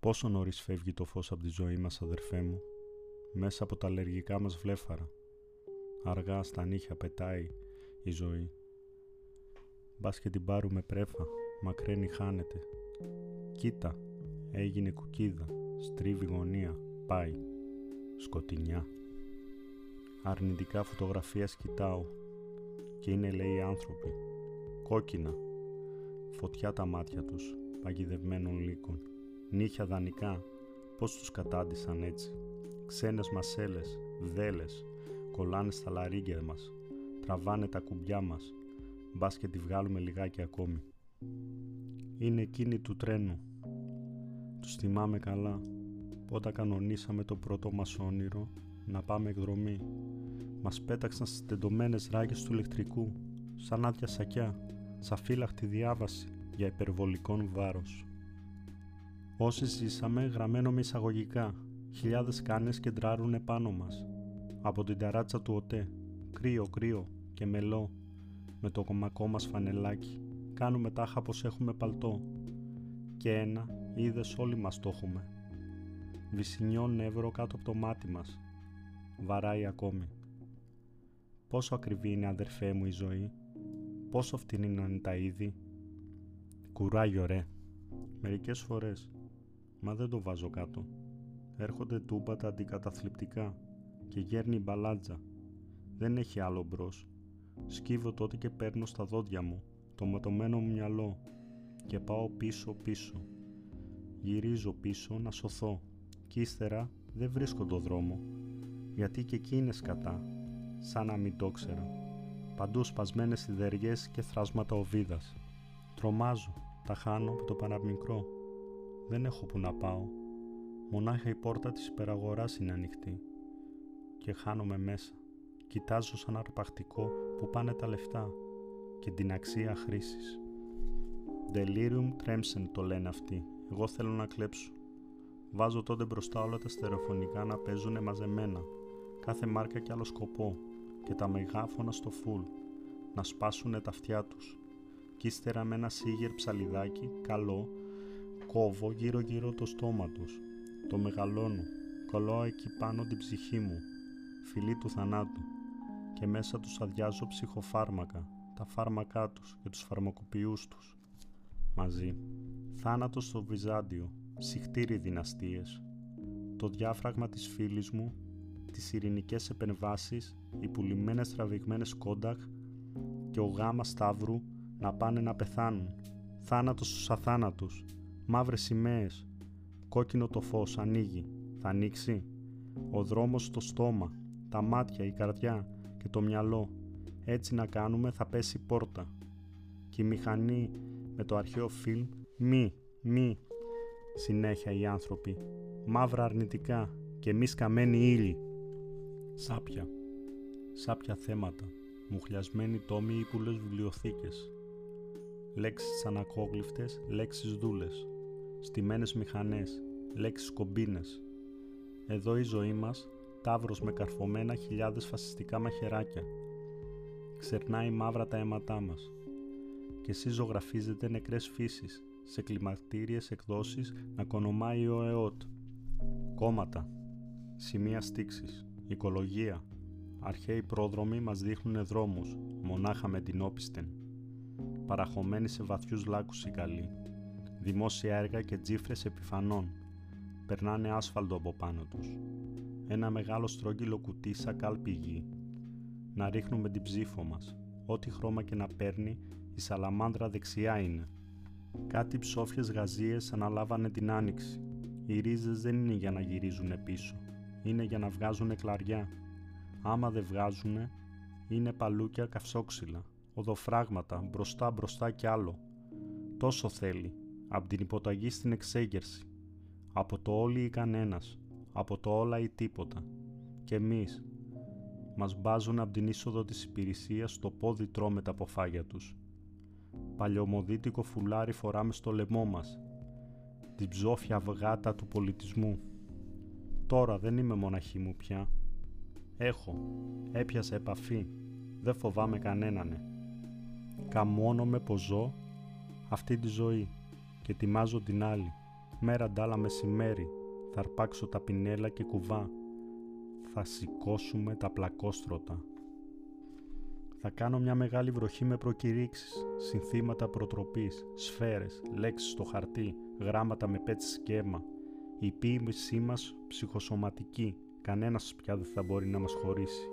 Πόσο νωρίς φεύγει το φως από τη ζωή μας αδερφέ μου, μέσα από τα αλλεργικά μας βλέφαρα. Αργά στα νύχια πετάει η ζωή. Μπας και την πάρουμε πρέφα, μακραίνει χάνεται. Κοίτα, έγινε κουκίδα, στρίβει γωνία, πάει. Σκοτεινιά. Αρνητικά φωτογραφία κοιτάω και είναι λέει άνθρωποι. Κόκκινα. Φωτιά τα μάτια τους, παγιδευμένων λύκων. Νύχια δανεικά, πώς τους κατάντησαν έτσι. Ξένες μασέλες, δέλες, κολλάνε στα λαρίγκια μας. Τραβάνε τα κουμπιά μας. Μπας και τη βγάλουμε λιγάκι ακόμη. Είναι εκείνη του τρένου. Τους θυμάμαι καλά. Όταν κανονίσαμε το πρώτο μας όνειρο να πάμε εκδρομή. Μας πέταξαν στις τεντωμένες ράγες του ηλεκτρικού, σαν άδεια σακιά, σαν φύλαχτη διάβαση για υπερβολικών βάρος. Όσοι ζήσαμε γραμμένο με εισαγωγικά, χιλιάδες κάνες κεντράρουν επάνω μας. Από την ταράτσα του ΟΤΕ, κρύο κρύο και μελό, με το κομμακό μας φανελάκι, κάνουμε τάχα πως έχουμε παλτό. Και ένα, είδες όλοι μας το έχουμε. Βυσινιό νεύρο κάτω από το μάτι μας. Βαράει ακόμη. Πόσο ακριβή είναι αδερφέ μου η ζωή. Πόσο φτηνή είναι τα είδη. Κουράγιο ρε. Μερικές φορές Μα δεν το βάζω κάτω. Έρχονται τούμπατα αντικαταθλιπτικά και γέρνει μπαλάτζα. Δεν έχει άλλο μπρος. Σκύβω τότε και παίρνω στα δόντια μου το ματωμένο μου μυαλό και πάω πίσω πίσω. Γυρίζω πίσω να σωθώ και ύστερα δεν βρίσκω το δρόμο γιατί και εκεί είναι σκατά σαν να μην το ξέρα. Παντού σπασμένες σιδεριές και θράσματα οβίδας. Τρομάζω, τα χάνω από το παραμικρό δεν έχω που να πάω. Μονάχα η πόρτα της υπεραγοράς είναι ανοιχτή. Και χάνομαι μέσα. Κοιτάζω σαν αρπακτικό που πάνε τα λεφτά και την αξία χρήσης. Delirium tremsen το λένε αυτοί. Εγώ θέλω να κλέψω. Βάζω τότε μπροστά όλα τα στερεοφωνικά να παίζουν μαζεμένα. Κάθε μάρκα και άλλο σκοπό. Και τα μεγάφωνα στο φουλ. Να σπάσουνε τα αυτιά τους. Κι ύστερα με ένα σίγερ ψαλιδάκι, καλό, Κόβω γύρω γύρω το στόμα τους. Το μεγαλώνω. Κολλώ εκεί πάνω την ψυχή μου. Φιλή του θανάτου. Και μέσα τους αδειάζω ψυχοφάρμακα. Τα φάρμακά τους και τους φαρμακοποιούς τους. Μαζί. Θάνατος στο Βυζάντιο. Συχτήρι δυναστείες. Το διάφραγμα της φίλης μου. Τις ειρηνικές επεμβάσεις. Οι πουλημένες τραβηγμένες κόνταχ και ο γάμας σταύρου να πάνε να πεθάνουν. Θάνατος στους αθάνατους μαύρες σημαίες. Κόκκινο το φως ανοίγει. Θα ανοίξει. Ο δρόμος στο στόμα, τα μάτια, η καρδιά και το μυαλό. Έτσι να κάνουμε θα πέσει πόρτα. Και η μηχανή με το αρχαίο φιλμ μη, μη. Συνέχεια οι άνθρωποι. Μαύρα αρνητικά και μη σκαμμένοι ύλη. Σάπια. Σάπια θέματα. Μουχλιασμένοι τόμοι ή πουλές βιβλιοθήκες. Λέξεις ανακόγλυφτες, λέξεις δούλες στημένες μηχανές, λέξεις κομπίνες. Εδώ η ζωή μας, τάβρος με καρφωμένα χιλιάδες φασιστικά μαχαιράκια. Ξερνάει μαύρα τα αίματά μας. Και εσύ ζωγραφίζετε νεκρές φύσεις, σε κλιματήριες εκδόσεις να κονομάει ο ΕΟΤ. Κόμματα, σημεία στήξης, οικολογία, αρχαίοι πρόδρομοι μας δείχνουν δρόμους, μονάχα με την όπιστεν. Παραχωμένοι σε βαθιούς λάκους οι καλοί, δημόσια έργα και τζίφρες επιφανών. Περνάνε άσφαλτο από πάνω τους. Ένα μεγάλο στρόγγυλο κουτί σαν κάλπη γη. Να ρίχνουμε την ψήφο μας. Ό,τι χρώμα και να παίρνει, η σαλαμάνδρα δεξιά είναι. Κάτι ψόφιες γαζίες αναλάβανε την άνοιξη. Οι ρίζες δεν είναι για να γυρίζουν πίσω. Είναι για να βγάζουν κλαριά. Άμα δεν βγάζουνε, είναι παλούκια καυσόξυλα, οδοφράγματα, μπροστά μπροστά κι άλλο. Τόσο θέλει, από την υποταγή στην εξέγερση, από το όλοι ή κανένας, από το όλα ή τίποτα. Και εμείς, μας μπάζουν από την είσοδο της υπηρεσίας στο πόδι τρώμε τα αποφάγια τους. Παλιωμοδίτικο φουλάρι φοράμε στο λαιμό μας, την ψόφια αυγάτα του πολιτισμού. Τώρα δεν είμαι μοναχή μου πια. Έχω, έπιασα επαφή, δεν φοβάμαι κανένανε. Καμώνομαι πως ζω αυτή τη ζωή και ετοιμάζω την άλλη. Μέρα ντάλα μεσημέρι, θα αρπάξω τα πινέλα και κουβά. Θα σηκώσουμε τα πλακόστρωτα. Θα κάνω μια μεγάλη βροχή με προκηρύξεις, συνθήματα προτροπής, σφαίρες, λέξεις στο χαρτί, γράμματα με πέτσι σκέμα. Η ποίησή μας ψυχοσωματική, κανένας πια δεν θα μπορεί να μας χωρίσει.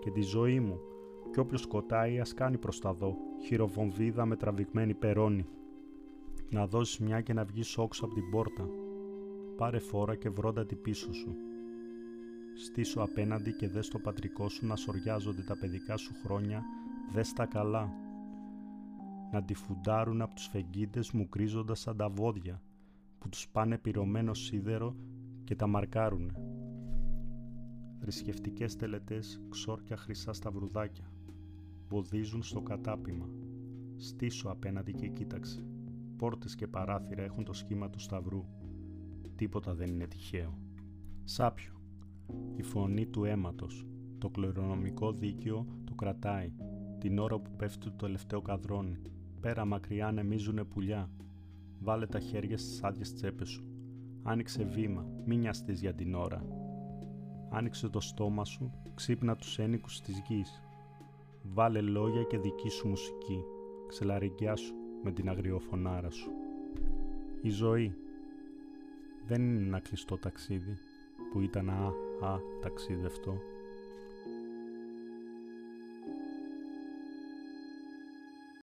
Και τη ζωή μου, κι όποιος σκοτάει ας κάνει προς τα δω, χειροβομβίδα με τραβηγμένη περώνη. Να δώσεις μια και να βγεις όξω από την πόρτα. Πάρε φόρα και βρώτα την πίσω σου. Στήσου απέναντι και δες το πατρικό σου να σοριάζονται τα παιδικά σου χρόνια, δες τα καλά. Να τη φουντάρουν από τους φεγγίτες μου κρίζοντας σαν τα βόδια, που τους πάνε πυρωμένο σίδερο και τα μαρκάρουνε. Θρησκευτικές τελετές ξόρκια χρυσά σταυρουδάκια. Βοδίζουν στο κατάπημα. Στήσου απέναντι και κοίταξε. Πόρτες και παράθυρα έχουν το σχήμα του σταυρού. Τίποτα δεν είναι τυχαίο. Σάπιο. Η φωνή του αίματος. Το κληρονομικό δίκαιο το κρατάει. Την ώρα που πέφτει το τελευταίο καδρόνι. Πέρα μακριά ανεμίζουνε πουλιά. Βάλε τα χέρια στις άδειες τσέπες σου. Άνοιξε βήμα, μην νοιαστείς για την ώρα. Άνοιξε το στόμα σου, ξύπνα τους ένικους της γης. Βάλε λόγια και δική σου μουσική. σου με την αγριοφωνάρα σου. Η ζωή δεν είναι ένα κλειστό ταξίδι που ήταν α, α, ταξίδευτο